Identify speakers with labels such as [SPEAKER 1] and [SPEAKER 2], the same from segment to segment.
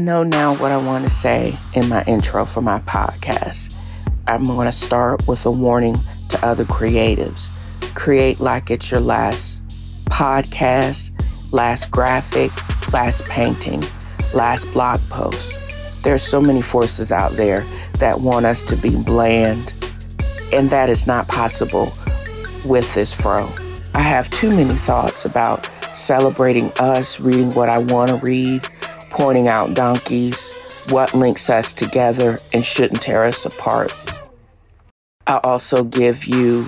[SPEAKER 1] know now what I want to say in my intro for my podcast. I'm going to start with a warning to other creatives. Create like it's your last podcast, last graphic, last painting, last blog post. There's so many forces out there that want us to be bland, and that is not possible with this fro. I have too many thoughts about celebrating us, reading what I want to read, pointing out donkeys, what links us together and shouldn't tear us apart. I'll also give you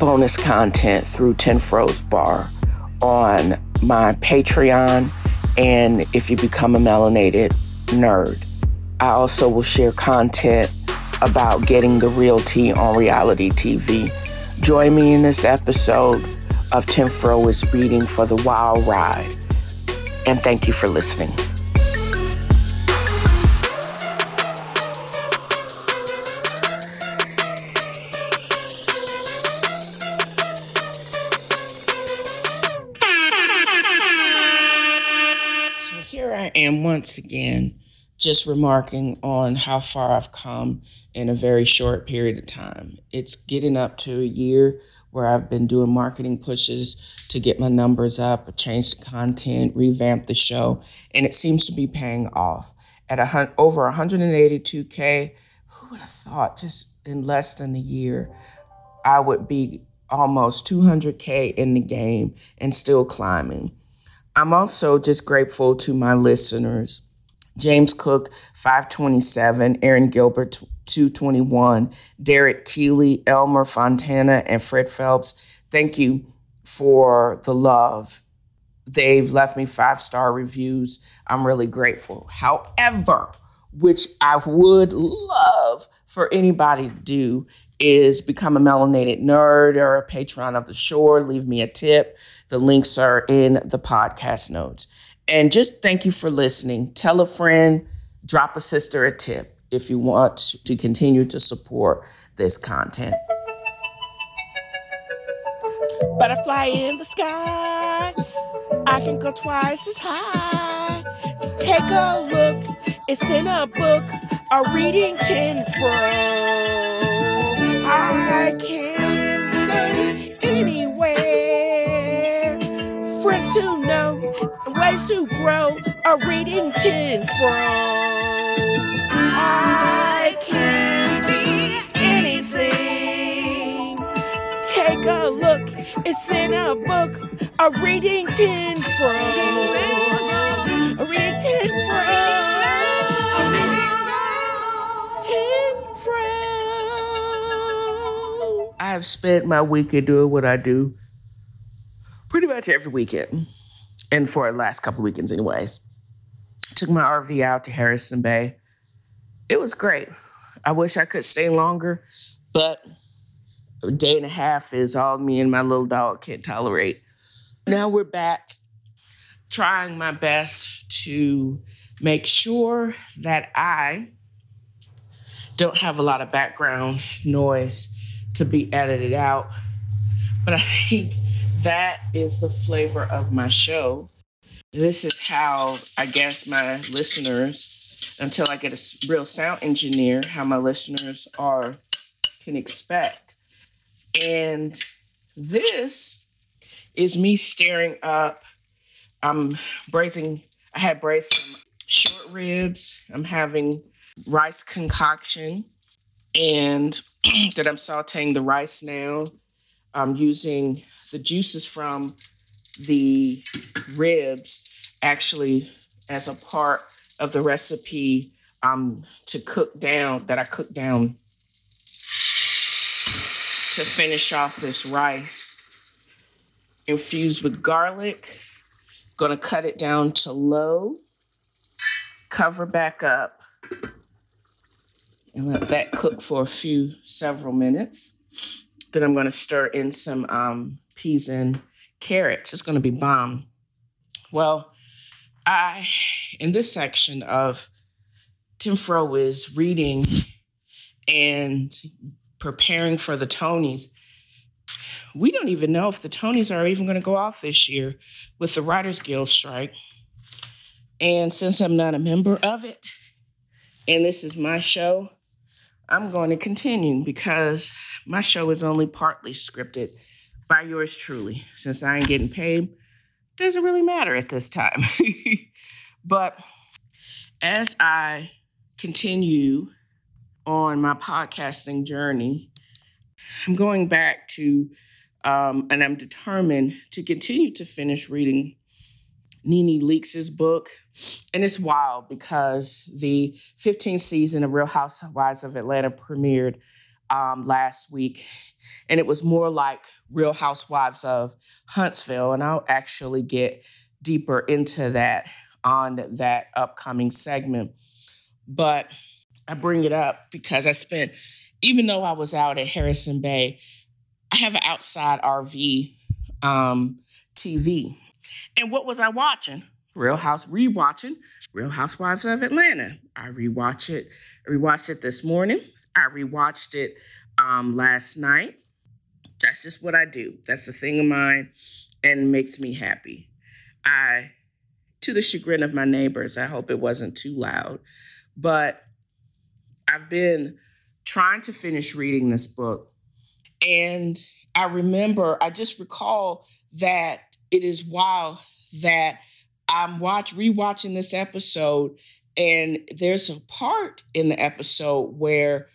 [SPEAKER 1] bonus content through TNFro's Bar on my Patreon and if you become a melanated nerd. I also will share content about getting the real tea on reality TV. Join me in this episode of TNFro is reading for the wild ride. And thank you for listening. Once again, just remarking on how far I've come in a very short period of time. It's getting up to a year where I've been doing marketing pushes to get my numbers up, change the content, revamp the show, and it seems to be paying off. At a, over 182K, who would have thought just in less than a year, I would be almost 200K in the game and still climbing. I'm also just grateful to my listeners James Cook, 527, Aaron Gilbert, 221, Derek Keeley, Elmer Fontana, and Fred Phelps. Thank you for the love. They've left me five star reviews. I'm really grateful. However, which I would love for anybody to do is become a melanated nerd or a patron of the shore. Leave me a tip. The links are in the podcast notes. And just thank you for listening. Tell a friend, drop a sister a tip if you want to continue to support this content.
[SPEAKER 2] Butterfly in the sky, I can go twice as high. Take a look, it's in a book, a reading tin fro. I can to know, ways to grow, a reading tin fro. I can be anything. Take a look, it's in a book, a reading tin fro. A reading tin fro. Tin fro.
[SPEAKER 1] I have spent my weekend doing what I do pretty much every weekend, and for the last couple of weekends, anyways. Took my RV out to Harrison Bay. It was great. I wish I could stay longer, but a day and a half is all me and my little dog can tolerate. Now we're back trying my best to make sure that I don't have a lot of background noise to be edited out. But I think that is the flavor of my show. This is how I guess my listeners, until I get a real sound engineer, how my listeners are can expect. And this is me staring up. I'm braising, I had braised some short ribs. I'm having rice concoction and that I'm sauteing the rice now. I'm using the juices from the ribs actually as a part of the recipe um, to cook down that I cook down to finish off this rice infused with garlic. Gonna cut it down to low, cover back up, and let that cook for a few several minutes. Then I'm gonna stir in some um, peas and carrots. It's gonna be bomb. Well, I in this section of TNFro is reading and preparing for the Tonys. We don't even know if the Tonys are even going to go off this year with the Writers Guild strike. And since I'm not a member of it, and this is my show, I'm going to continue because my show is only partly scripted by yours truly. Since I ain't getting paid, doesn't really matter at this time. but as I continue on my podcasting journey, I'm going back to, um, and I'm determined to continue to finish reading Nene Leakes' book. And it's wild because the 15th season of Real Housewives of Atlanta premiered um, last week. And it was more like Real Housewives of Huntsville. And I'll actually get deeper into that on that upcoming segment. But I bring it up because I spent, even though I was out at Harrison Bay, I have an outside RV um, TV and what was I watching? Real House rewatching Real Housewives of Atlanta. I rewatched it. I rewatched it this morning. I rewatched it um, last night. That's just what I do. That's a thing of mine and makes me happy. I, to the chagrin of my neighbors, I hope it wasn't too loud, but I've been trying to finish reading this book. And I remember, I just recall that it is wild that I'm watch rewatching this episode, and there's a part in the episode where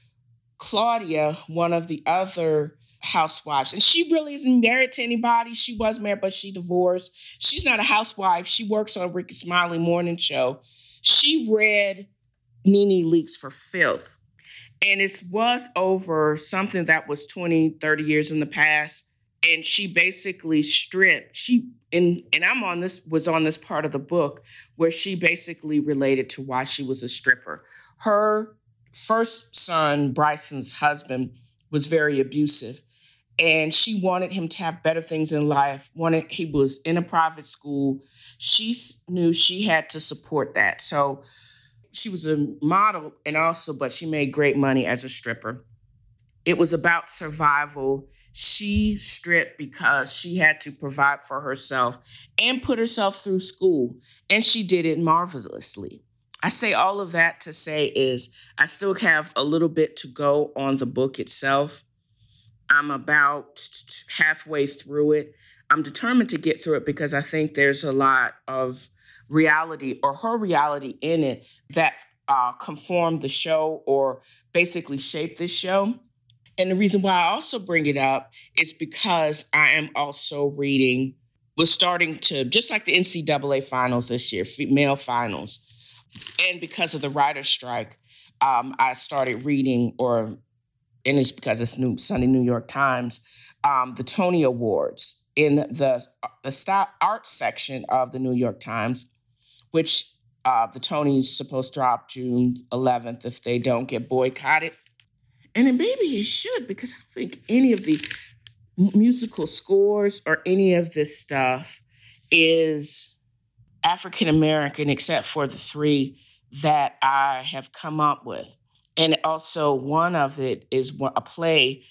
[SPEAKER 1] Claudia, one of the other housewives, and she really isn't married to anybody. She was married, but she divorced. She's not a housewife. She works on Rickey Smiley Morning Show. She read Nene Leakes for Filth. And it was over something that was 20, 30 years in the past and she basically stripped she and and i'm on this was on this part of the book where she basically related to why she was a stripper her first son bryson's husband was very abusive and she wanted him to have better things in life wanted he was in a private school she knew she had to support that so she was a model and also but she made great money as a stripper it was about survival she stripped because she had to provide for herself and put herself through school, and she did it marvelously. I say all of that to say is I still have a little bit to go on the book itself. I'm about halfway through it. I'm determined to get through it because I think there's a lot of reality or her reality in it that uh, conformed the show or basically shaped this show. And the reason why I also bring it up is because I am also reading, was starting to, just like the NCAA finals this year, male finals. And because of the writer's strike, um, I started reading, or, and it's because it's new Sunday New York Times, um, the Tony Awards in the, the style art section of the New York Times, which uh, the Tonys supposed to drop June 11th if they don't get boycotted. And then maybe it should, because I don't think any of the musical scores or any of this stuff is African American, except for the three that I have come up with. And also, one of it is a play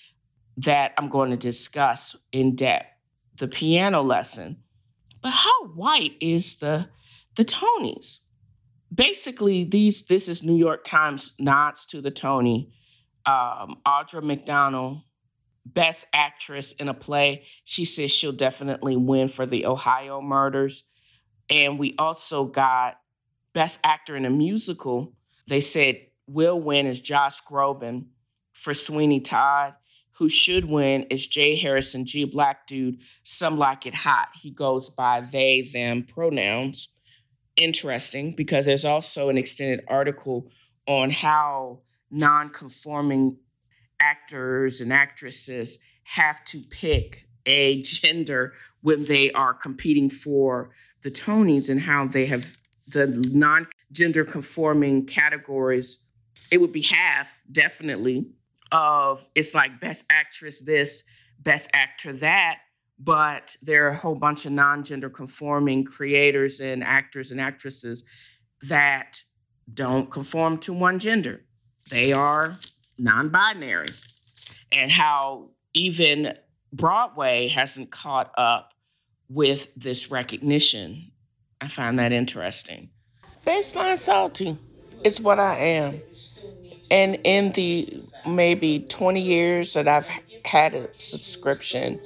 [SPEAKER 1] that I'm going to discuss in depth the piano lesson. But how white is the the Tonys? Basically, these this is New York Times nods to the Tony um, Audra McDonald, Best Actress in a Play. She says she'll definitely win for the Ohio Murders. And we also got Best Actor in a Musical. They said will win is Josh Groban for Sweeney Todd. Who should win is Jay Harrison, G Black Dude, Some Like It Hot. He goes by they, them pronouns. Interesting because there's also an extended article on how non-conforming actors and actresses have to pick a gender when they are competing for the Tonys and how they have the non-gender conforming categories it would be half definitely of it's like best actress this best actor that but there are a whole bunch of non-gender conforming creators and actors and actresses that don't conform to one gender they are non binary, and how even Broadway hasn't caught up with this recognition. I find that interesting. baseline salty is what I am. And in the maybe 20 years that I've had a subscription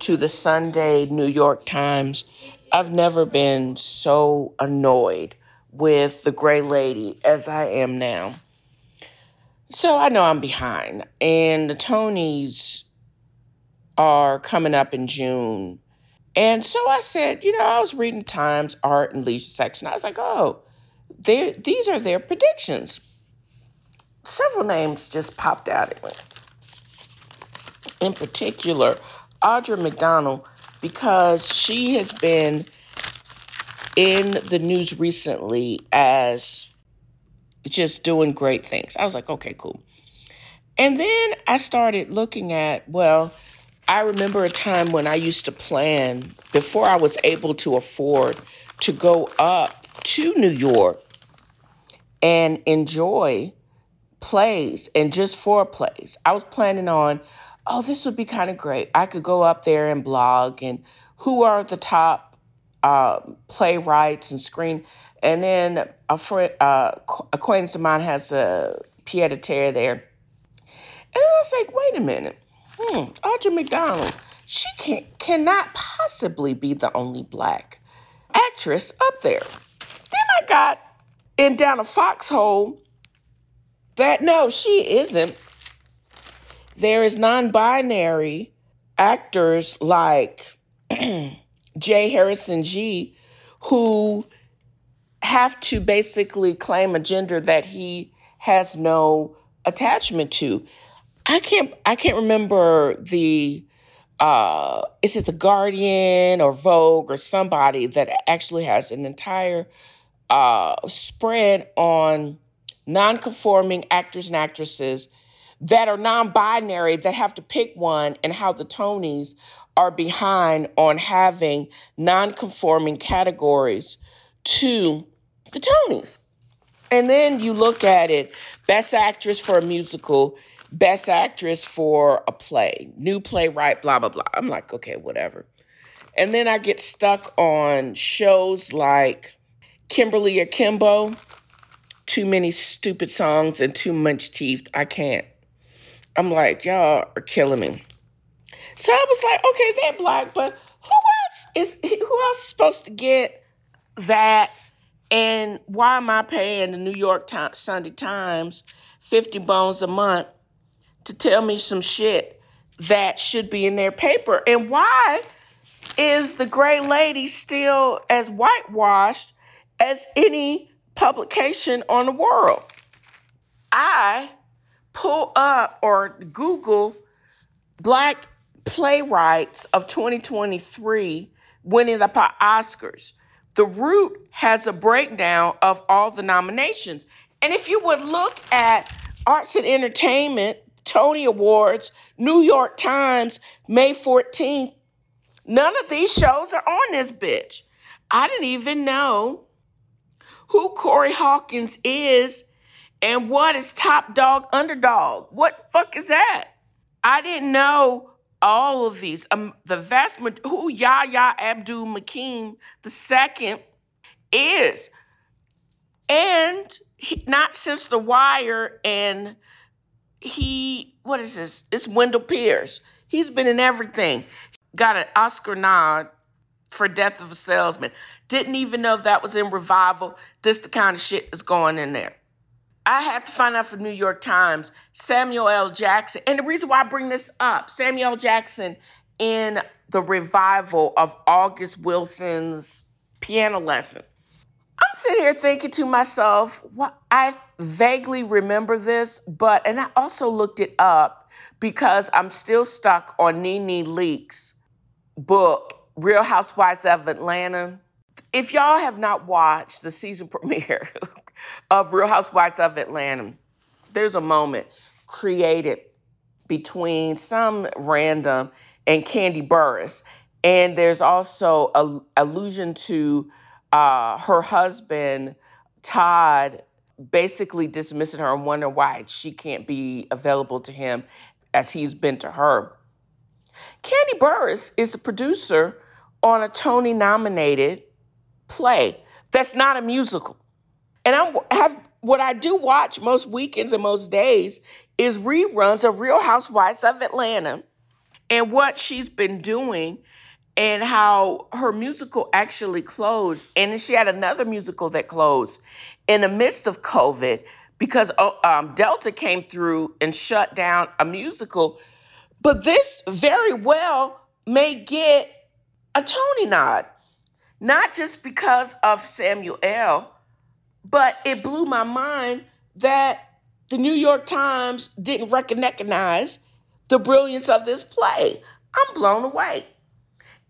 [SPEAKER 1] to the Sunday New York Times, I've never been so annoyed with the gray lady as I am now. So I know I'm behind. And the Tonys are coming up in June. And so I said, you know, I was reading Times art and leisure section. I was like, oh, these are their predictions. Several names just popped out at me. In particular, Audra McDonald, because she has been in the news recently as just doing great things. I was like, okay, cool. And then I started looking at, well, I remember a time when I used to plan before I was able to afford to go up to New York and enjoy plays and just for plays. I was planning on, oh, this would be kind of great. I could go up there and blog and who are the top uh, playwrights and screen. And then a friend, uh, acquaintance of mine has a pied a terre there. And then I was like, wait a minute hmm, Audra McDonald, she can, cannot possibly be the only black actress up there. Then I got in down a foxhole that no, she isn't. There is non-binary actors like J. Harrison Ghee who have to basically claim a gender that he has no attachment to. I can't I can't remember the uh is it the Guardian or Vogue or somebody that actually has an entire uh spread on non-conforming actors and actresses that are non-binary that have to pick one and how the Tonys are behind on having non-conforming categories to the Tonys. And then you look at it, best actress for a musical best actress for a play, new playwright, blah, blah, blah. I'm like, okay, whatever. And then I get stuck on shows like Kimberly Akimbo, too many stupid songs and too much teeth. I can't. I'm like, y'all are killing me. So I was like, okay, they're black, but who else is who else is supposed to get that? And why am I paying the New York Times, Sunday Times 50 bones a month to tell me some shit that should be in their paper. And why is the gray lady still as whitewashed as any publication on the world? I pull up or Google black playwrights of 2023 winning the Oscars. The Root has a breakdown of all the nominations. And if you would look at arts and entertainment Tony Awards, New York Times, May 14th. None of these shows are on this bitch. I didn't even know who Corey Hawkins is and what is top dog underdog. What fuck is that? I didn't know all of these. Um, the vast who Yahya Abdul Mateen the second is, and he, not since The Wire and he what is this? It's Wendell Pierce. He's been in everything. Got an Oscar nod for Death of a Salesman. Didn't even know if that was in revival. This the kind of shit that's going in there. I have to find out from New York Times, Samuel L. Jackson. And the reason why I bring this up, Samuel. Jackson in the revival of August Wilson's piano lesson. I'm sitting here thinking to myself, what I vaguely remember this, but and I also looked it up because I'm still stuck on NeNe Leakes' book, Real Housewives of Atlanta. If y'all have not watched the season premiere of Real Housewives of Atlanta, there's a moment created between some random and Kandi Burruss. And there's also a allusion to uh, her husband, Todd, basically dismissing her and wondering why she can't be available to him as he's been to her. Kandi Burruss is a producer on a Tony nominated play that's not a musical. And I'm have what I do watch most weekends and most days is reruns of Real Housewives of Atlanta and what she's been doing and how her musical actually closed. And then she had another musical that closed in the midst of COVID because uh, um, Delta came through and shut down a musical. But this very well may get a Tony nod, not just because of Samuel L., but it blew my mind that the New York Times didn't recognize the brilliance of this play. I'm blown away.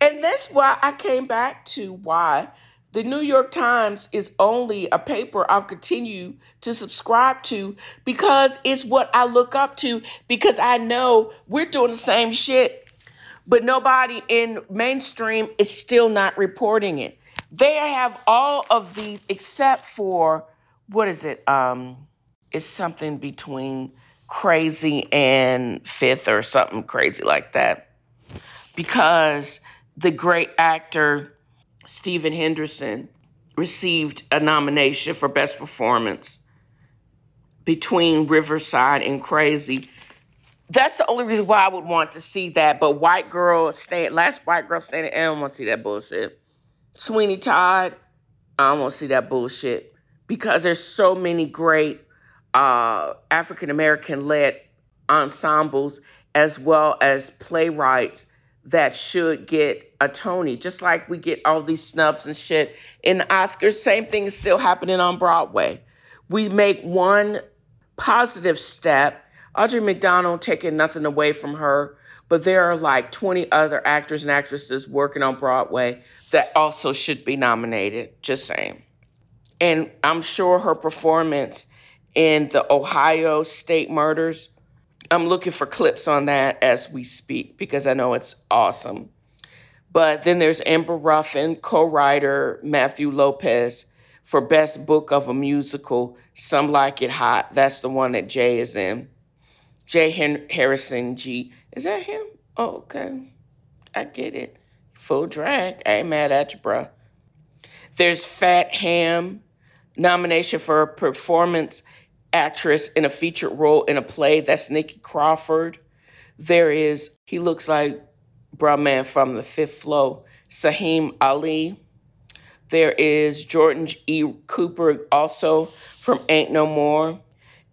[SPEAKER 1] And that's why I came back to why the New York Times is only a paper I'll continue to subscribe to because it's what I look up to because I know we're doing the same shit, but nobody in mainstream is still not reporting it. They have all of these except for what is it? Um it's something between crazy and fifth or something crazy like that. Because the great actor Stephen Henderson received a nomination for Best Performance between Riverside and Crazy. That's the only reason why I would want to see that. But White Girl Stay Last White Girl Standing, I don't want to see that bullshit. Sweeney Todd, I don't want to see that bullshit because there's so many great uh, African American led ensembles as well as playwrights that should get a Tony, just like we get all these snubs and shit in the Oscars. Same thing is still happening on Broadway. We make one positive step. Audra McDonald taking nothing away from her, but there are like 20 other actors and actresses working on Broadway that also should be nominated. Just saying. And I'm sure her performance in the Ohio state murders I'm looking for clips on that as we speak because I know it's awesome. But then there's Amber Ruffin, co-writer Matthew Lopez for Best Book of a Musical, Some Like It Hot. That's the one that Jay is in. J. Harrison Ghee. Is that him? Oh, okay. I get it. Full drag. I ain't mad at you, bruh. There's Fat Ham, nomination for a performance actress in a featured role in a play. That's Nikki Crawford. There is, he looks like Brahman from the fifth flow, Saheem Ali. There is Jordan E. Cooper, also from Ain't No Mo'.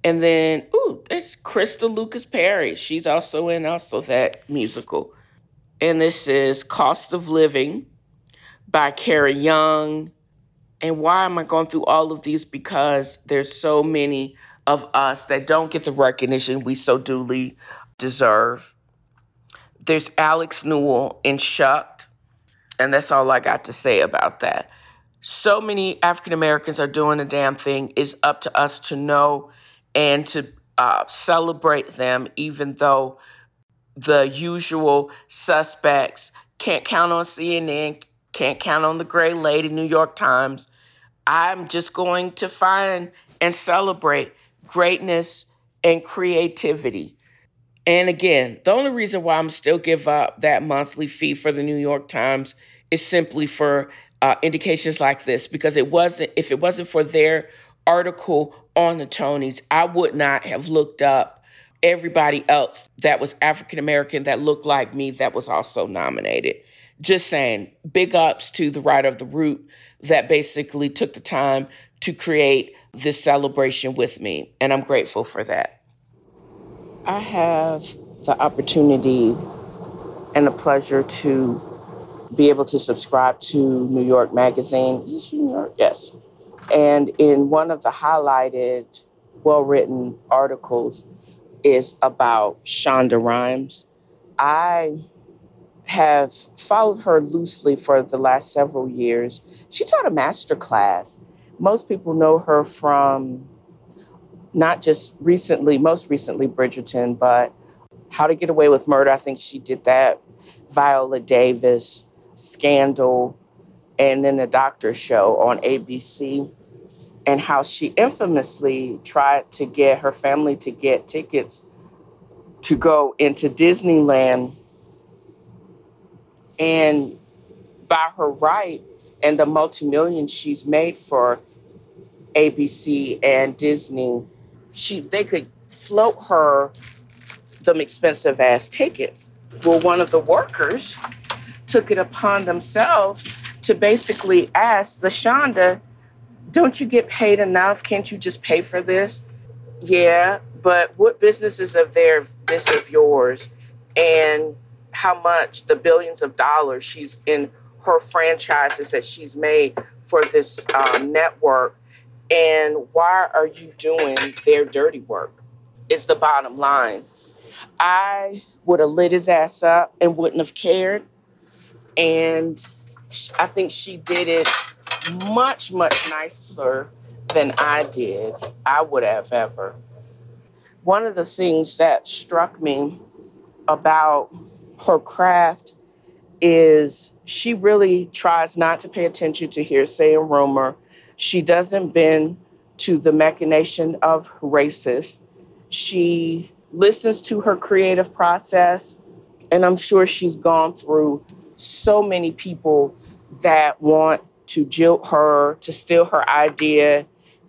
[SPEAKER 1] And then, ooh, there's Crystal Lucas Perry. She's also in also that musical. And this is Cost of Living by Carrie Young. And why am I going through all of these? Because there's so many of us that don't get the recognition we so duly deserve. There's Alex Newell in Shucked, and that's all I got to say about that. So many African Americans are doing the damn thing. It's up to us to know and to uh, celebrate them, even though the usual suspects can't count on CNN, can't count on the Gray Lady, New York Times. I'm just going to find and celebrate greatness, and creativity. And again, the only reason why I'm still give up that monthly fee for the New York Times is simply for uh, indications like this because it wasn't if it wasn't for their article on the Tonys, I would not have looked up everybody else that was African American that looked like me that was also nominated. Just saying, big ups to the writer of the root that basically took the time to create this celebration with me, and I'm grateful for that. I have the opportunity and the pleasure to be able to subscribe to New York Magazine. Is this New York? Yes. And in one of the highlighted, well written articles is about Shonda Rhimes. I have followed her loosely for the last several years. She taught a master class most people know her from not just recently, most recently Bridgerton, but How to Get Away with Murder. I think she did that. Viola Davis, Scandal, and then the Doctor Show on ABC. And how she infamously tried to get her family to get tickets to go into Disneyland. And by her right, and the multi-millions she's made for ABC and Disney, she they could float her them expensive ass tickets. Well, one of the workers took it upon themselves to basically ask the Shonda, don't you get paid enough? Can't you just pay for this? Yeah, but what business is of their this of yours? And how much the billions of dollars she's in her franchises that she's made for this um, network and why are you doing their dirty work is the bottom line i would have lit his ass up and wouldn't have cared and i think she did it much much nicer than i did i would have ever one of the things that struck me about her craft is she really tries not to pay attention to hearsay and rumor. She doesn't bend to the machination of racists. She listens to her creative process, and I'm sure she's gone through so many people that want to jilt her, to steal her idea,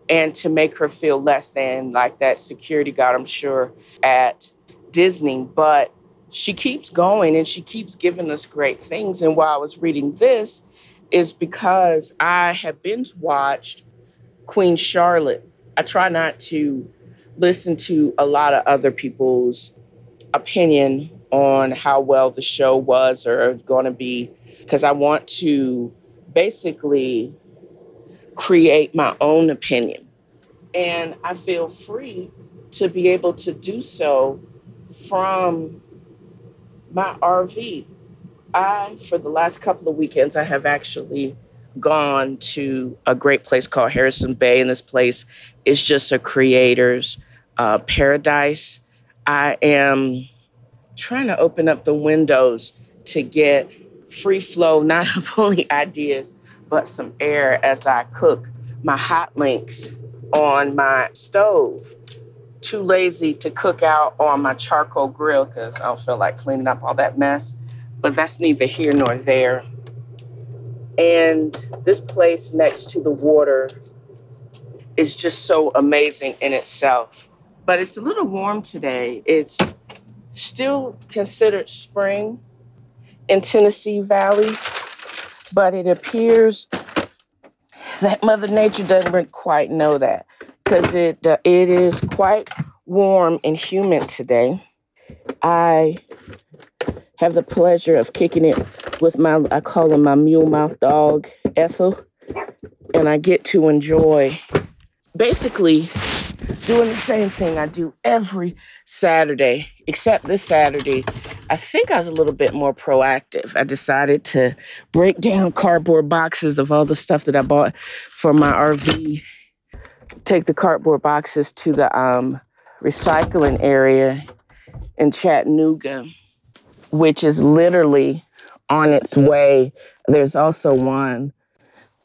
[SPEAKER 1] and to make her feel less than, like that security guard, I'm sure, at Disney. But she keeps going and she keeps giving us great things. And while I was reading this, is because I have binge watched Queen Charlotte. I try not to listen to a lot of other people's opinion on how well the show was or going to be because I want to basically create my own opinion. And I feel free to be able to do so from my RV. I, for the last couple of weekends, I have actually gone to a great place called Harrison Bay, and this place is just a creator's uh, paradise. I am trying to open up the windows to get free flow, not of only ideas, but some air as I cook my hot links on my stove too lazy to cook out on my charcoal grill because I don't feel like cleaning up all that mess. But that's neither here nor there. And this place next to the water is just so amazing in itself. But it's a little warm today. It's still considered spring in Tennessee Valley, but it appears that Mother Nature doesn't quite know that because it uh, it is quite warm and humid today. I have the pleasure of kicking it with my I call him my mule mouth dog Ethel, and I get to enjoy basically doing the same thing I do every Saturday, except this Saturday. I think I was a little bit more proactive. I decided to break down cardboard boxes of all the stuff that I bought for my RV take the cardboard boxes to the um, recycling area in Chattanooga, which is literally on its way. There's also one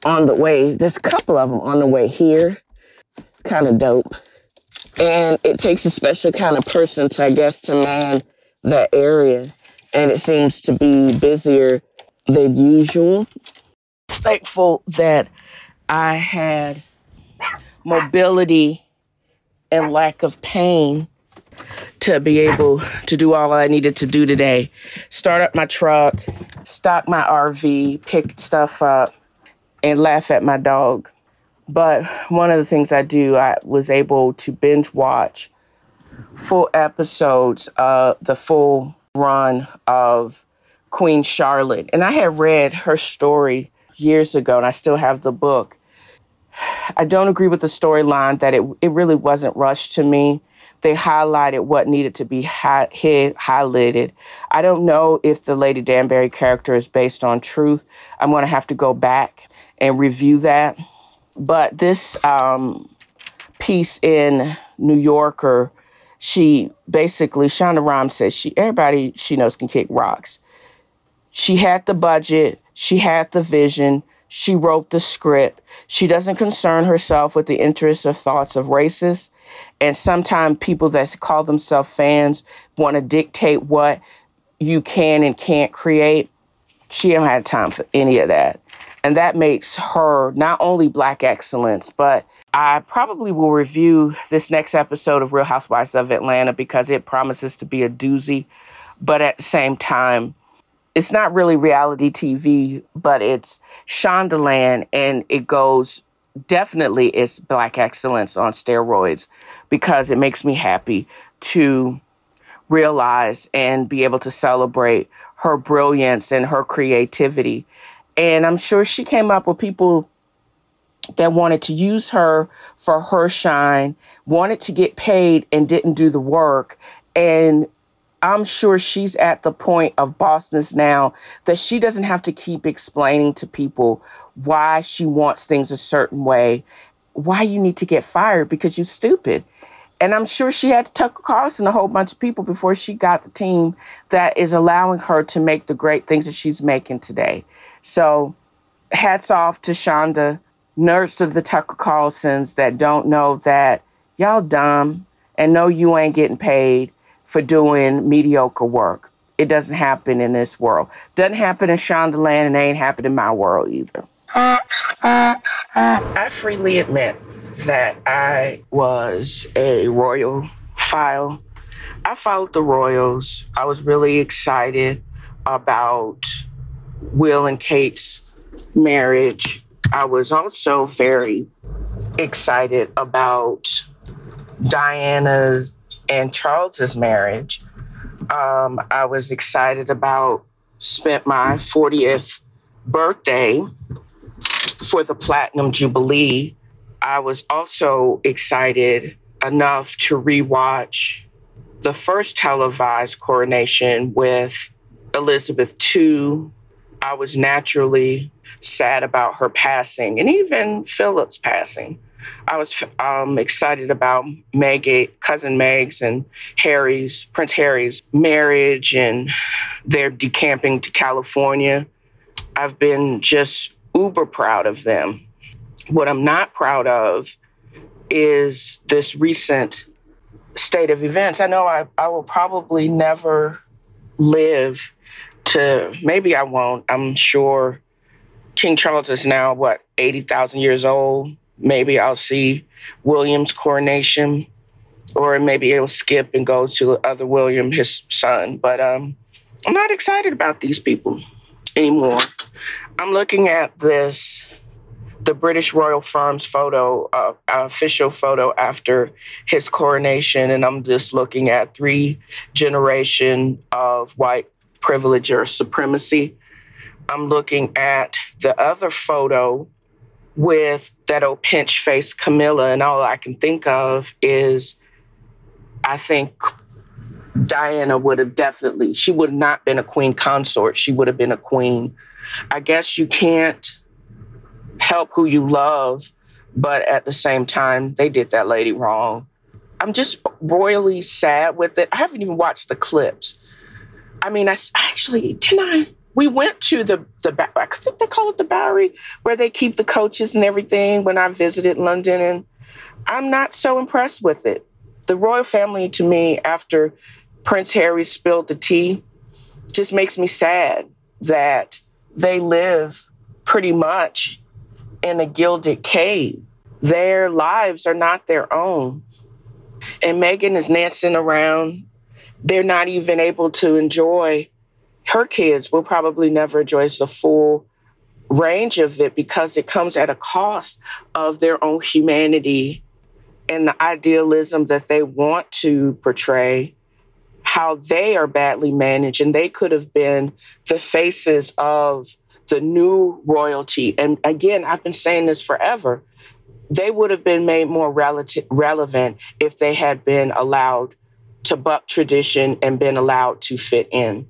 [SPEAKER 1] on the way. There's a couple of them on the way here. It's kind of dope. And it takes a special kind of person to, I guess, to man that area. And it seems to be busier than usual. Thankful that I had mobility and lack of pain to be able to do all I needed to do today. Start up my truck, stock my RV, pick stuff up, and laugh at my dog. But one of the things I do, I was able to binge watch full episodes of the full run of Queen Charlotte. And I had read her story years ago, and I still have the book. I don't agree with the storyline that it it really wasn't rushed to me. They highlighted what needed to be highlighted. I don't know if the Lady Danbury character is based on truth. I'm going to have to go back and review that. But this um, piece in New Yorker, she basically Shonda Rhimes says she everybody she knows can kick rocks. She had the budget, she had the vision, she wrote the script. She doesn't concern herself with the interests or thoughts of racists. And sometimes people that call themselves fans want to dictate what you can and can't create. She don't have time for any of that. And that makes her not only Black excellence, but I probably will review this next episode of Real Housewives of Atlanta because it promises to be a doozy. But at the same time, it's not really reality TV, but it's Shondaland, and it goes definitely it's Black excellence on steroids because it makes me happy to realize and be able to celebrate her brilliance and her creativity. And I'm sure she came up with people that wanted to use her for her shine, wanted to get paid and didn't do the work. And I'm sure she's at the point of bossness now that she doesn't have to keep explaining to people why she wants things a certain way, why you need to get fired because you're stupid. And I'm sure she had to Tucker Carlson a whole bunch of people before she got the team that is allowing her to make the great things that she's making today. So hats off to Shonda, nurse of the Tucker Carlsons that don't know that y'all dumb and know you ain't getting paid for doing mediocre work. It doesn't happen in this world. Doesn't happen in Shondaland and ain't happen in my world either. I freely admit that I was a royal file. I followed the royals. I was really excited about Will and Kate's marriage. I was also very excited about Diana and Charles's marriage. Um, I was excited about spent my 40th birthday for the Platinum Jubilee I was also excited enough to rewatch the first televised coronation with Elizabeth II. I was naturally sad about her passing and even Philip's passing. I was um, excited about Meg, cousin Meg's and Harry's, Prince Harry's marriage and their decamping to California. I've been just uber proud of them. What I'm not proud of is this recent state of events. I know I, I will probably never live to, maybe I won't. I'm sure King Charles is now, what, 80,000 years old. Maybe I'll see William's coronation, or maybe it'll skip and go to other William, his son. But um, I'm not excited about these people anymore. I'm looking at this the British royal firm's photo, uh, official photo after his coronation, and I'm just looking at three generation of white privilege or supremacy. I'm looking at the other photo with that old pinch face Camilla, and all I can think of is I think Diana would have definitely, she would not been a queen consort. She would have been a queen. I guess you can't help who you love, but at the same time, they did that lady wrong. I'm just royally sad with it. I haven't even watched the clips. I mean, I actually didn't I. We went to the the I think they call it the Bowery, where they keep the coaches and everything. When I visited London, and I'm not so impressed with it. The royal family, to me, after Prince Harry spilled the tea, just makes me sad that they live pretty much in a gilded cave. Their lives are not their own. And Meghan is dancing around. They're not even able to enjoy, her kids will probably never enjoy the full range of it because it comes at a cost of their own humanity and the idealism that they want to portray how they are badly managed. And they could have been the faces of the new royalty, and again, I've been saying this forever, they would have been made more relative, relevant if they had been allowed to buck tradition and been allowed to fit in.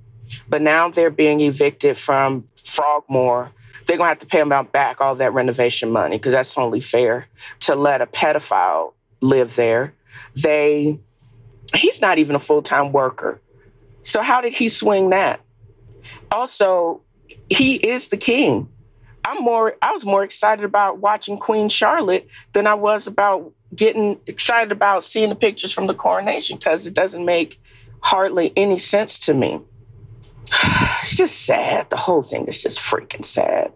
[SPEAKER 1] But now they're being evicted from Frogmore. They're going to have to pay them out back all that renovation money because that's only fair to let a pedophile live there. They, he's not even a full time worker. So how did he swing that? Also, he is the king. I'm more I was more excited about watching Queen Charlotte than I was about getting excited about seeing the pictures from the coronation because it doesn't make hardly any sense to me. It's just sad. The whole thing is just freaking sad.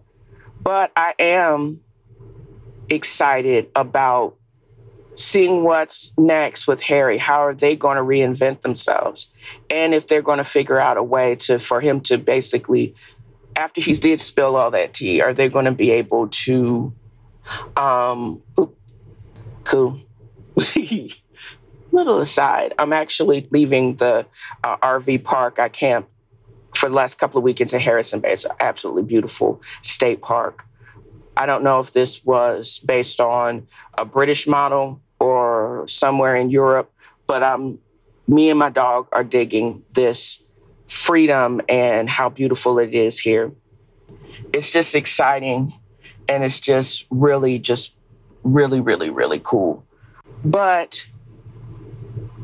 [SPEAKER 1] But I am excited about seeing what's next with Harry. How are they going to reinvent themselves? And if they're going to figure out a way to for him to basically after he did spill all that tea, are they going to be able to um cool. Little aside, I'm actually leaving the uh, RV park. I camp for the last couple of weekends at Harrison Bay. It's an absolutely beautiful state park. I don't know if this was based on a British model or somewhere in Europe, but I'm me and my dog are digging this freedom and how beautiful it is here. It's just exciting and it's just really, just really, really, really cool. But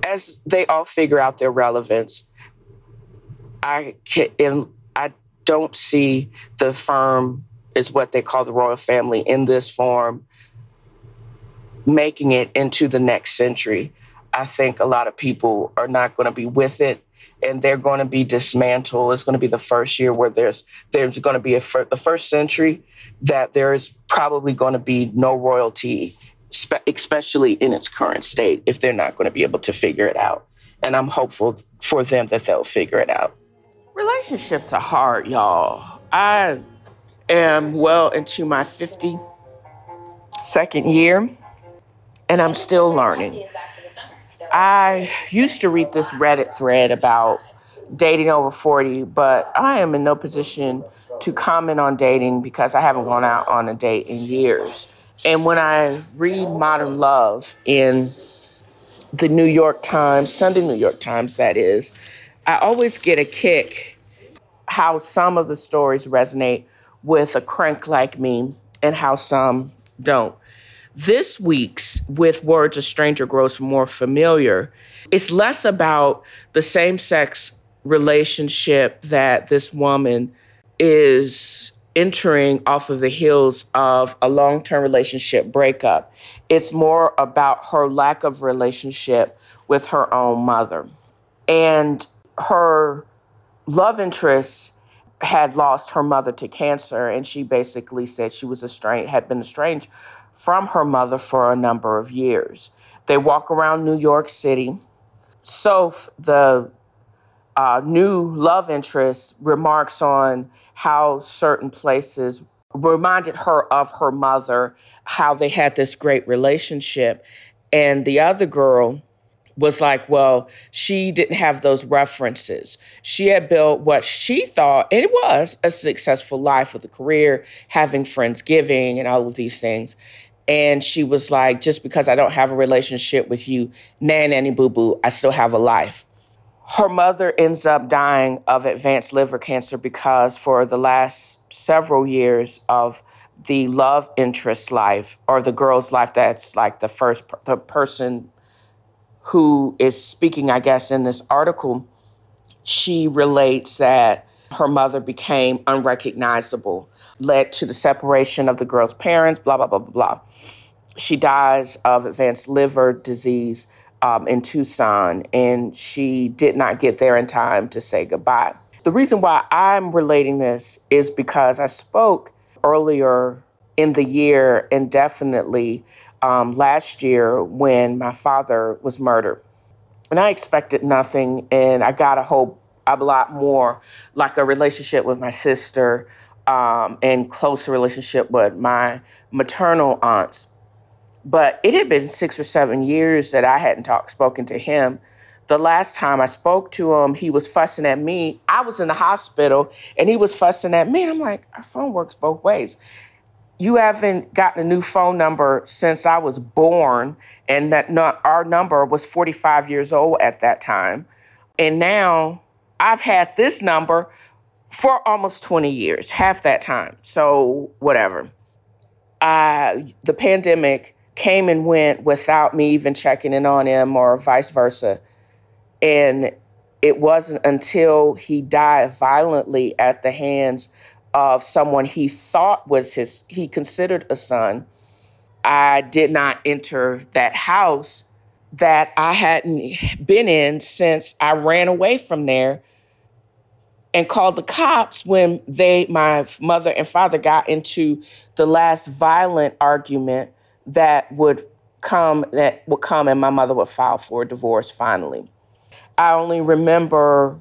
[SPEAKER 1] as they all figure out their relevance, I can I don't see the firm is what they call the royal family in this form making it into the next century. I think a lot of people are not going to be with it and they're going to be dismantled. It's going to be the first year where there's there's going to be a fir- the first century that there is probably going to be no royalty, spe- especially in its current state, if they're not going to be able to figure it out. And I'm hopeful for them that they'll figure it out. Relationships are hard, y'all. I am well into my 52nd year, and I'm still learning. I used to read this Reddit thread about dating over 40, but I am in no position to comment on dating because I haven't gone out on a date in years. And when I read Modern Love in the New York Times, Sunday New York Times, that is, I always get a kick how some of the stories resonate with a crank like me and how some don't. This week's With Words a Stranger Grows More Familiar, it's less about the same sex relationship that this woman is entering off of the heels of a long term relationship breakup. It's more about her lack of relationship with her own mother. And her love interest had lost her mother to cancer, and she basically said she was a estranged, had been estranged from her mother for a number of years. They walk around New York City. Soph, the uh, new love interest, remarks on how certain places reminded her of her mother, how they had this great relationship. And the other girl was like, well, she didn't have those references. She had built what she thought, and it was a successful life with a career, having friends giving, and all of these things. And she was like, just because I don't have a relationship with you, nan, nanny, boo boo, I still have a life. Her mother ends up dying of advanced liver cancer because for the last several years of the love interest life or the girl's life that's like the first the person who is speaking, I guess, in this article, she relates that her mother became unrecognizable, led to the separation of the girl's parents, blah, blah, blah, blah, blah. She dies of advanced liver disease um, in Tucson, and she did not get there in time to say goodbye. The reason why I'm relating this is because I spoke earlier in the year and definitely um, last year when my father was murdered. And I expected nothing, and I got a whole a lot more like a relationship with my sister um, and closer relationship with my maternal aunts. But it had been six or seven years that I hadn't talked, spoken to him. The last time I spoke to him, he was fussing at me. I was in the hospital and he was fussing at me. And I'm like, our phone works both ways you haven't gotten a new phone number since I was born, and that not, our number was 45 years old at that time. And now I've had this number for almost 20 years, half that time. So, whatever. I, the pandemic came and went without me even checking in on him or vice versa. And it wasn't until he died violently at the hands of someone he thought was his, he considered a son. I did not enter that house that I hadn't been in since I ran away from there and called the cops when they, my mother and father, got into the last violent argument that would come that would come and my mother would file for a divorce finally. I only remember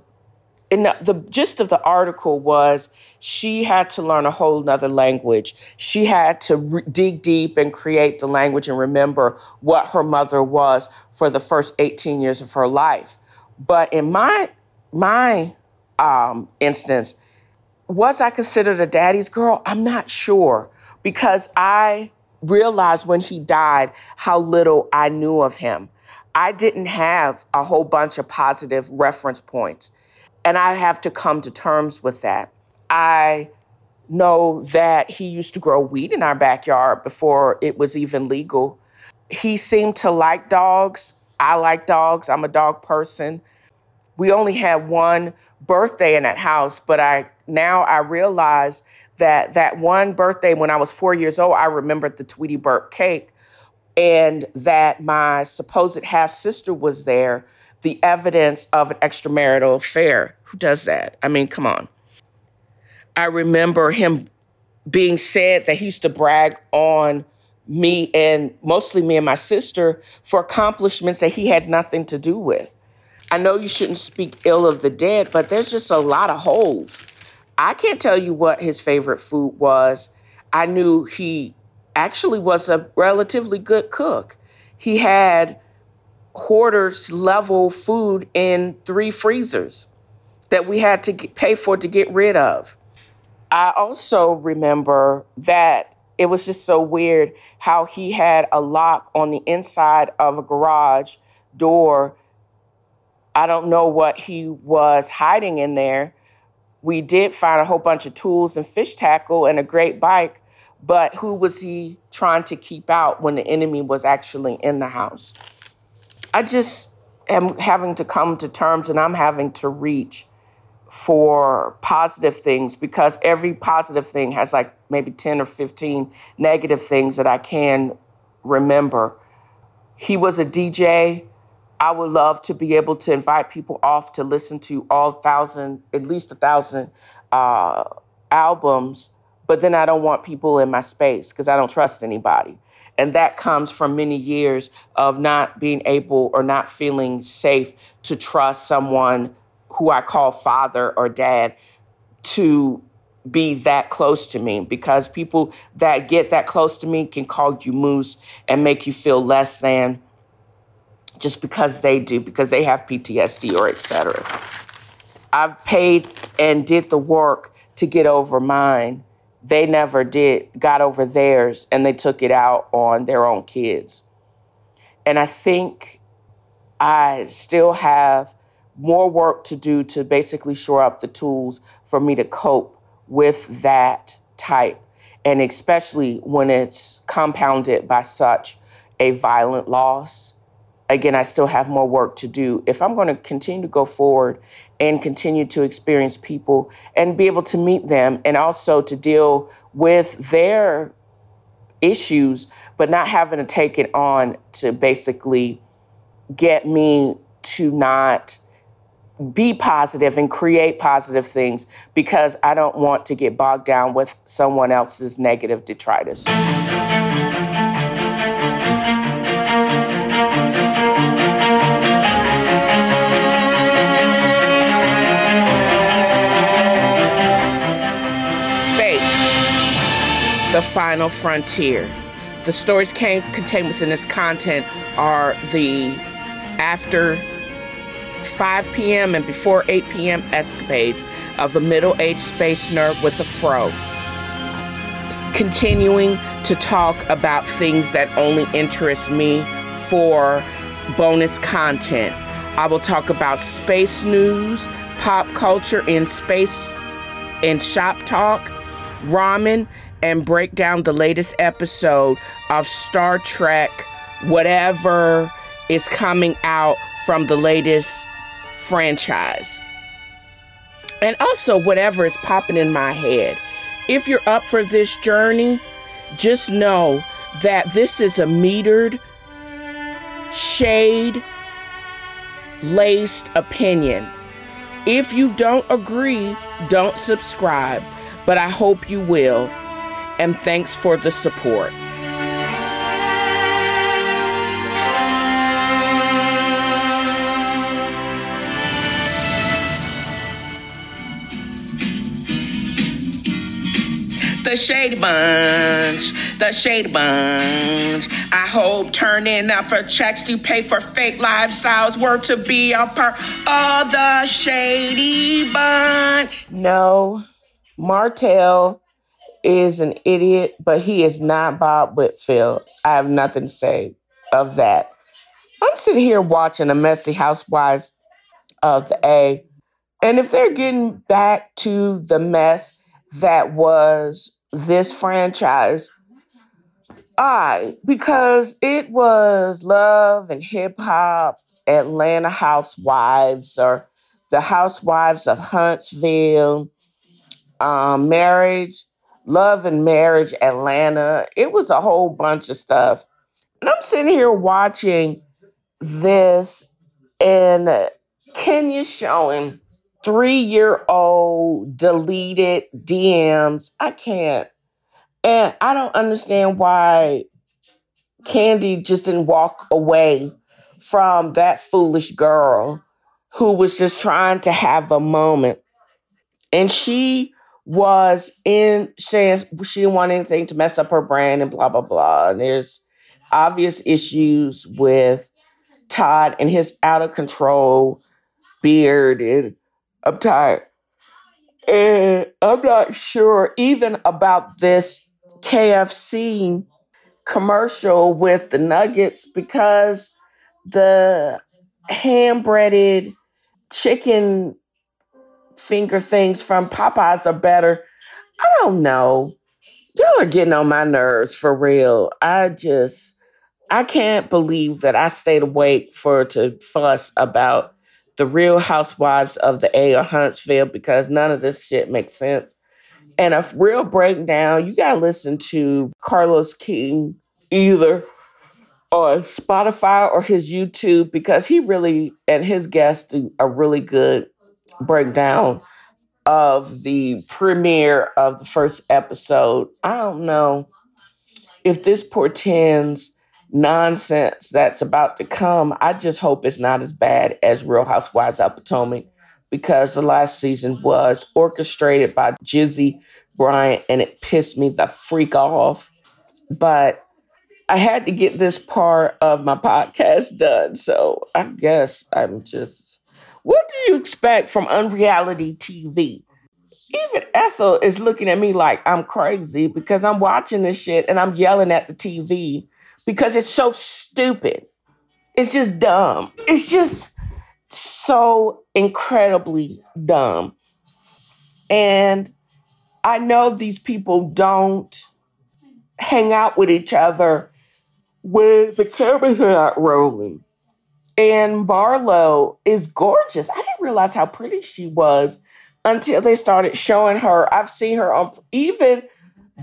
[SPEAKER 1] and the, gist of the article was she had to learn a whole nother language. She had to re- dig deep and create the language and remember what her mother was for the first 18 years of her life. But in my my um, instance, was I considered a daddy's girl? I'm not sure because I realized when he died how little I knew of him. I didn't have a whole bunch of positive reference points. And I have to come to terms with that. I know that he used to grow weed in our backyard before it was even legal. He seemed to like dogs. I like dogs. I'm a dog person. We only had one birthday in that house, but I now I realize that that one birthday when I was 4 years old, I remembered the Tweety Bird cake and that my supposed half sister was there the evidence of an extramarital affair. Who does that? I mean, come on. I remember him being said that he used to brag on me and mostly me and my sister for accomplishments that he had nothing to do with. I know you shouldn't speak ill of the dead, but there's just a lot of holes. I can't tell you what his favorite food was. I knew he actually was a relatively good cook. He had hoarders level food in three freezers that we had to pay for to get rid of. I also remember that it was just so weird how he had a lock on the inside of a garage door. I don't know what he was hiding in there. We did find a whole bunch of tools and fish tackle and a great bike, but who was he trying to keep out when the enemy was actually in the house? I just am having to come to terms and I'm having to reach for positive things because every positive thing has like maybe 10 or 15 negative things that I can remember. He was a DJ. I would love to be able to invite people off to listen to all thousand, at least a thousand uh, albums, but then I don't want people in my space because I don't trust anybody. And that comes from many years of not being able or not feeling safe to trust someone who I call father or dad to be that close to me because people that get that close to me can call you moose and make you feel less than just because they do because they have PTSD or etc. I've paid and did the work to get over mine they never did got over theirs and they took it out on their own kids. And I think I still have more work to do to basically shore up the tools for me to cope with that type. And especially when it's compounded by such a violent loss. Again, I still have more work to do. If I'm going to continue to go forward and continue to experience people and be able to meet them and also to deal with their issues, but not having to take it on to basically get me to not be positive and create positive things because I don't want to get bogged down with someone else's negative detritus. The final frontier. The stories came, contained within this content are the after 5 p.m. and before 8 p.m. escapades of the middle aged space nerd with a fro. Continuing to talk about things that only interest me for bonus content. I will talk about space news, pop culture in space, and shop talk, ramen, and break down the latest episode of Star Trek, whatever is coming out from the latest franchise. And also, whatever is popping in my head. If you're up for this journey, just know that this is a metered, shade laced opinion.
[SPEAKER 2] If you don't agree, don't subscribe, but I hope you will. And thanks for the support. The Shady Bunch, the Shady Bunch. I hope turning up for checks to pay for fake lifestyles were to be a part of the Shady Bunch.
[SPEAKER 1] No, Martell is an idiot, but he is not Bob Whitfield. I have nothing to say of that. I'm sitting here watching the Messy Housewives of the A, and if they're getting back to the mess that was this franchise, I because it was love and hip hop, Atlanta Housewives, or the Housewives of Huntsville, um, marriage, love and marriage, Atlanta. It was a whole bunch of stuff. And I'm sitting here watching this, and Kenya showing three year old deleted DMs. I can't. And I don't understand why Kandi just didn't walk away from that foolish girl who was just trying to have a moment. And she was in she didn't want anything to mess up her brand and blah blah blah. And there's obvious issues with Todd and his out of control beard and I'm tired. And I'm not sure even about this KFC commercial with the nuggets because the hand breaded chicken finger things from Popeyes are better. I don't know. Y'all are getting on my nerves for real. I just I can't believe that I stayed awake for to fuss about the real housewives of the A or Huntsville because none of this shit makes sense. And a real breakdown, you gotta listen to Carlos King either on Spotify or his YouTube because he really and his guests do a really good breakdown of the premiere of the first episode. I don't know if this portends nonsense that's about to come. I just hope it's not as bad as Real Housewives of Potomac because the last season was orchestrated by Jizzy Bryant and it pissed me the freak off. But I had to get this part of my podcast done. So I guess I'm just. Do you expect from unreality TV? Even Ethel is looking at me like I'm crazy because I'm watching this shit and I'm yelling at the TV because it's so stupid. It's just dumb. It's just so incredibly dumb. And I know these people don't hang out with each other when the cameras are not rolling. And Marlo is gorgeous. I realize how pretty she was until they started showing her. I've seen her on even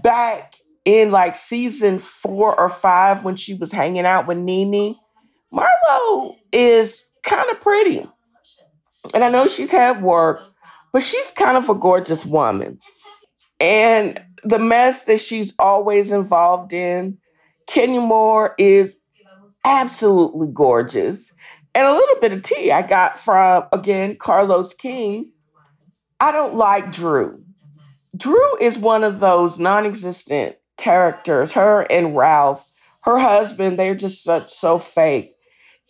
[SPEAKER 1] back in like season four or five when she was hanging out with Nene. Marlo is kind of pretty. And I know she's had work, but she's kind of a gorgeous woman. And the mess that she's always involved in, Kenya Moore is absolutely gorgeous. And a little bit of tea I got from, again, Carlos King. I don't like Drew. Drew is one of those non existent characters. Her and Ralph, her husband, they're just such so fake.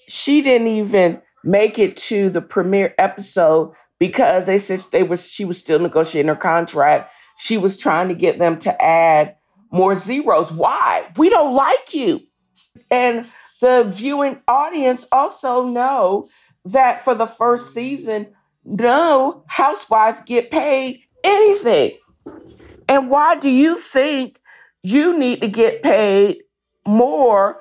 [SPEAKER 1] She didn't even make it to the premiere episode because they said they was she was still negotiating her contract. She was trying to get them to add more zeros. Why? We don't like you. And the viewing audience also know that for the first season, no housewife get paid anything. And why do you think you need to get paid more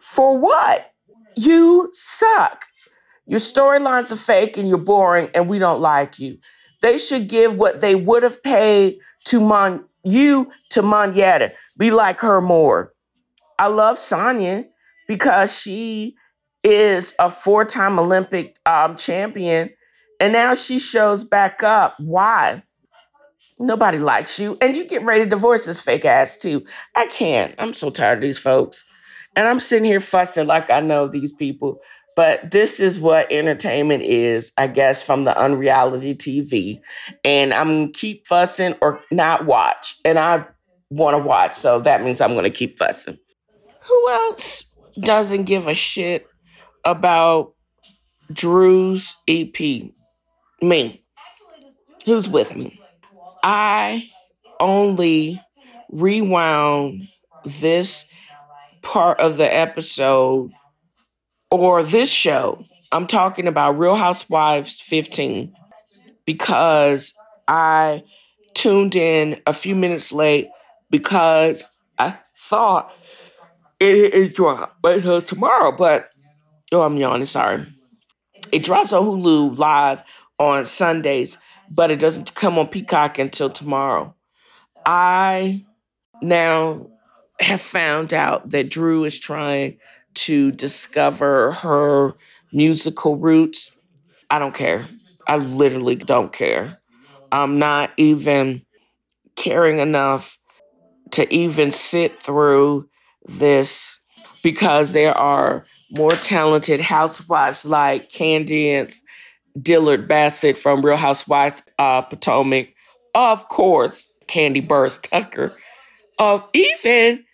[SPEAKER 1] for what? You suck. Your storylines are fake and you're boring and we don't like you. They should give what they would have paid to Mon you to Monyetta. Be like her more. I love Sanya because she is a four-time Olympic um, champion And now she shows back up. Why? Nobody likes you. And you get ready to divorce this fake ass too. I can't. I'm so tired of these folks. And I'm sitting here fussing like I know these people. But this is what entertainment is, I guess, from the unreality TV. And I'm keep fussing or not watch. And I want to watch. So that means I'm going to keep fussing. Who else doesn't give a shit about Drew's EP? Me. Who's with me? I only rewound this part of the episode or this show. I'm talking about Real Housewives 15 because I tuned in a few minutes late because I thought it, it dropped until tomorrow, but oh, I'm yawning. Sorry. It drops on Hulu live on Sundays, but it doesn't come on Peacock until tomorrow. I now have found out that Drew is trying to discover her musical roots. I don't care. I literally don't care. I'm not even caring enough to even sit through this because there are more talented housewives like Candiace Dillard Bassett from Real Housewives uh, Potomac, of course, Kandi Burruss Tucker, of even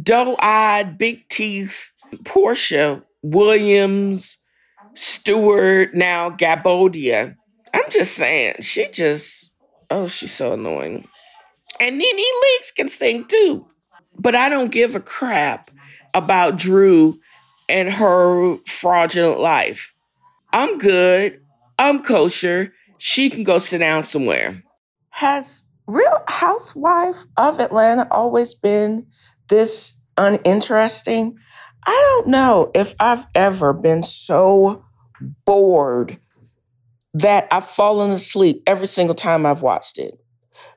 [SPEAKER 1] doe-eyed, big teeth Porsha Williams Stewart, now Guobadia. I'm just saying, she just, oh, she's so annoying. And Nene Leakes can sing too. But I don't give a crap about Drew and her fraudulent life. I'm good. I'm kosher. She can go sit down somewhere. Has Real Housewife of Atlanta always been this uninteresting? I don't know if I've ever been so bored that I've fallen asleep every single time I've watched it.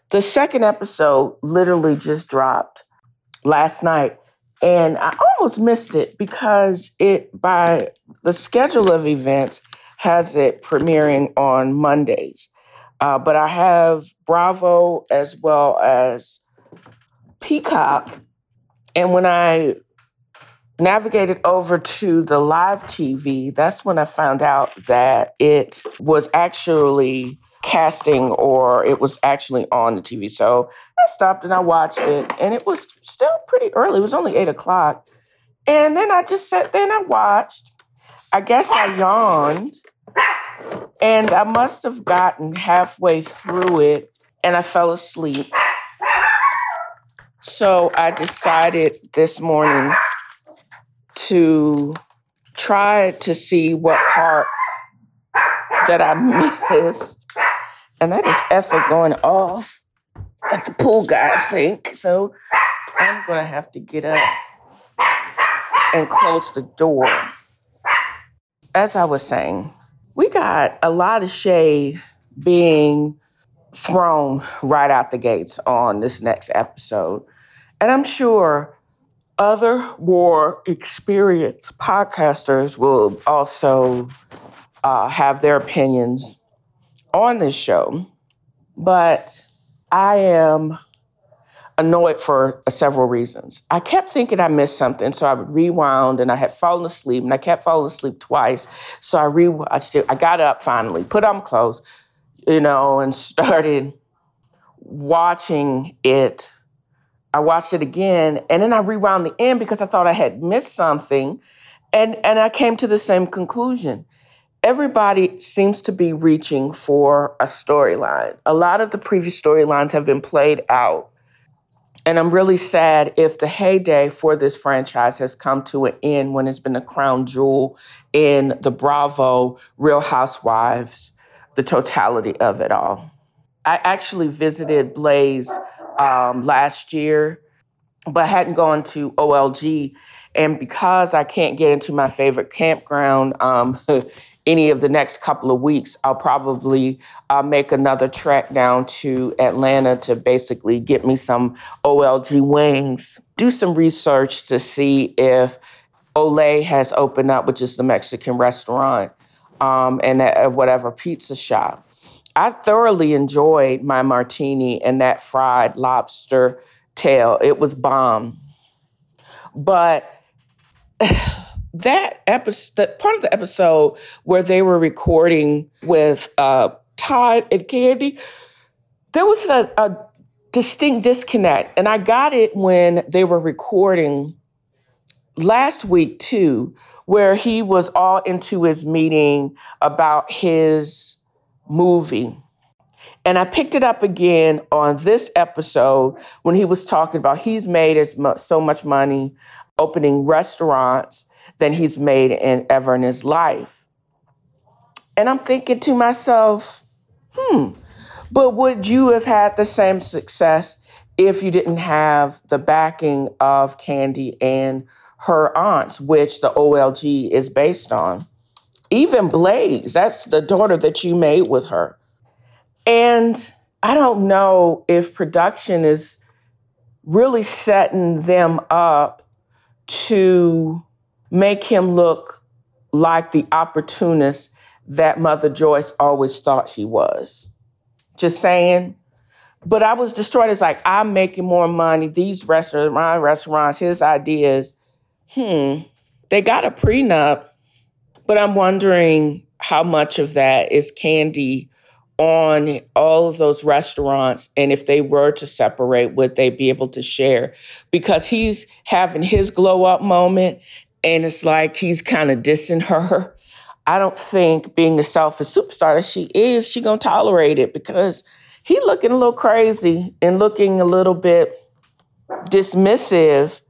[SPEAKER 1] The second episode literally just dropped last night, and I almost missed it because it, by the schedule of events, has it premiering on Mondays. Uh, but I have Bravo as well as Peacock. And when I navigated over to the live TV, that's when I found out that it was actually casting or it was actually on the TV. So I stopped and I watched it, and it was still pretty early. It was only eight o'clock. And then I just sat there and I watched. I guess I yawned, and I must have gotten halfway through it and I fell asleep. So I decided this morning to try to see what part that I missed. And that is effort going off at the pool guy, I think. So I'm going to have to get up and close the door. As I was saying, we got a lot of shade being thrown right out the gates on this next episode. And I'm sure other more experienced podcasters will also uh, have their opinions on this show, but I am annoyed for several reasons. I kept thinking I missed something, so I would rewound, and I had fallen asleep, and I kept falling asleep twice. So I rewatched it. I got up finally, put on clothes, you know, and started watching it I watched it again and then I rewound the end because I thought I had missed something. And, and I came to the same conclusion. Everybody seems to be reaching for a storyline. A lot of the previous storylines have been played out. And I'm really sad if the heyday for this franchise has come to an end when it's been a crown jewel in the Bravo, Real Housewives, the totality of it all. I actually visited Blaze um, last year, but hadn't gone to OLG. And because I can't get into my favorite campground um, any of the next couple of weeks, I'll probably uh, make another trek down to Atlanta to basically get me some OLG wings, do some research to see if Olé has opened up, which is the Mexican restaurant um, and at whatever pizza shop. I thoroughly enjoyed my martini and that fried lobster tail. It was bomb. But that episode, part of the episode where they were recording with uh, Todd and Kandi, there was a, a distinct disconnect. And I got it when they were recording last week too, where he was all into his meeting about his movie. And I picked it up again on this episode when he was talking about he's made as so much money opening restaurants than he's made in ever in his life. And I'm thinking to myself, hmm, but would you have had the same success if you didn't have the backing of Kandi and her aunts, which the OLG is based on? Even Blaze, that's the daughter that you made with her. And I don't know if production is really setting them up to make him look like the opportunist that Mother Joyce always thought he was. Just saying. But I was destroyed. It's like I'm making more money. These restaurants, my restaurants, his ideas. Hmm. They got a prenup, but I'm wondering how much of that is Kandi on all of those restaurants and if they were to separate would they be able to share because he's having his glow up moment and it's like he's kind of dissing her i don't think being the selfish superstar that she is she gonna tolerate it because he looking a little crazy and looking a little bit dismissive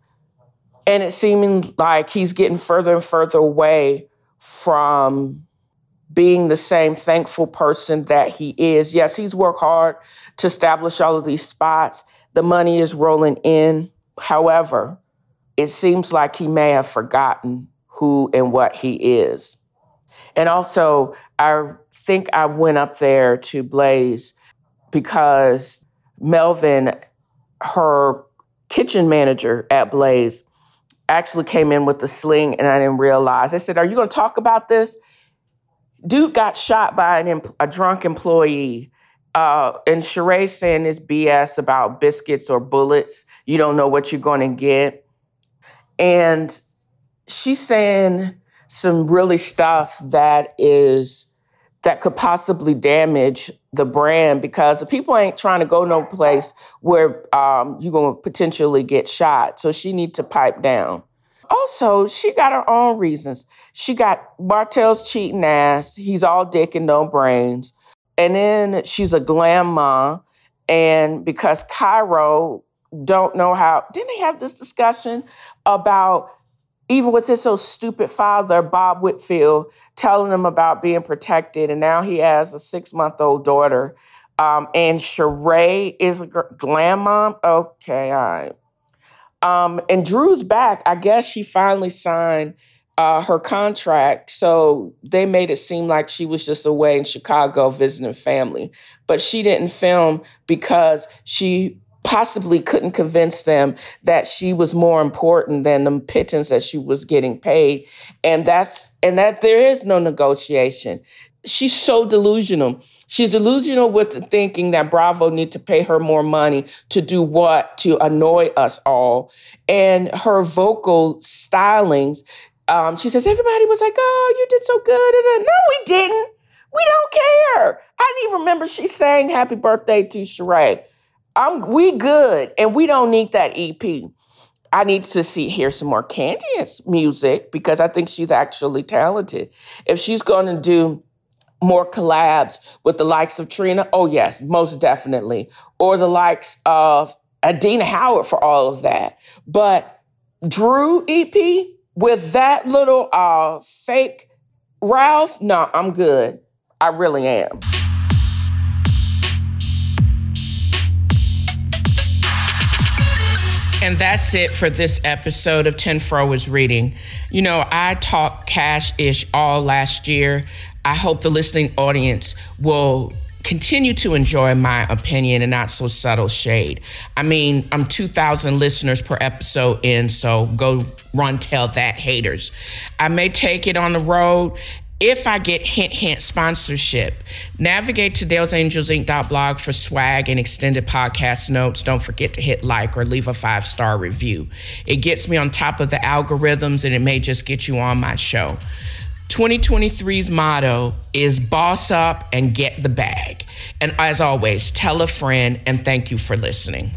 [SPEAKER 1] and it seeming like he's getting further and further away from being the same thankful person that he is. Yes, he's worked hard to establish all of these spots. The money is rolling in. However, it seems like he may have forgotten who and what he is. And also, I think I went up there to Blaze because Melvin, her kitchen manager at Blaze, actually came in with the sling and I didn't realize. I said, Are you going to talk about this? dude got shot by an, a drunk employee. Uh, and Sheree saying this BS about biscuits or bullets. You don't know what you're going to get. And she's saying some really stuff that is that could possibly damage the brand because the people ain't trying to go no place where um, you're going to potentially get shot. So she need to pipe down. Also, she got her own reasons. She got Martell's cheating ass. He's all dick and no brains. And then she's a mom. And because Kairo don't know how, didn't they have this discussion about even with his so stupid father, Bob Whitfield, telling him about being protected, and now he has a six month old daughter. Um, and Sheree is a glam mom. Okay, all right. Um, and Drew's back. I guess she finally signed uh, her contract. So they made it seem like she was just away in Chicago visiting family. But she didn't film because she possibly couldn't convince them that she was more important than the pittance that she was getting paid. And that's and that there is no negotiation. She's so delusional. She's delusional with the thinking that Bravo need to pay her more money to do what? To annoy us all. And her vocal stylings, um, she says, everybody was like, oh, you did so good. No, we didn't. We don't care. I didn't even remember she saying happy birthday to Sheree. I'm we good and we don't need that EP. I need to see hear some more Candiace music because I think she's actually talented. If she's going to do more collabs with the likes of Trina? Oh, yes, most definitely. Or the likes of Adina Howard for all of that. But Drew EP with that little uh, fake Ralph, no, I'm good. I really am.
[SPEAKER 2] And that's it for this episode of TNFro is Reading. You know, I talked cash ish all last year. I hope the listening audience will continue to enjoy my opinion and not so subtle shade. I mean, I'm 2,000 listeners per episode in, so go run tell that haters. I may take it on the road if I get hint hint sponsorship, navigate to dalesangelsinc.blog for swag and extended podcast notes. Don't forget to hit like or leave a five star review. It gets me on top of the algorithms and it may just get you on my show. 2023's motto is boss up and get the bag. And as always, tell a friend and thank you for listening.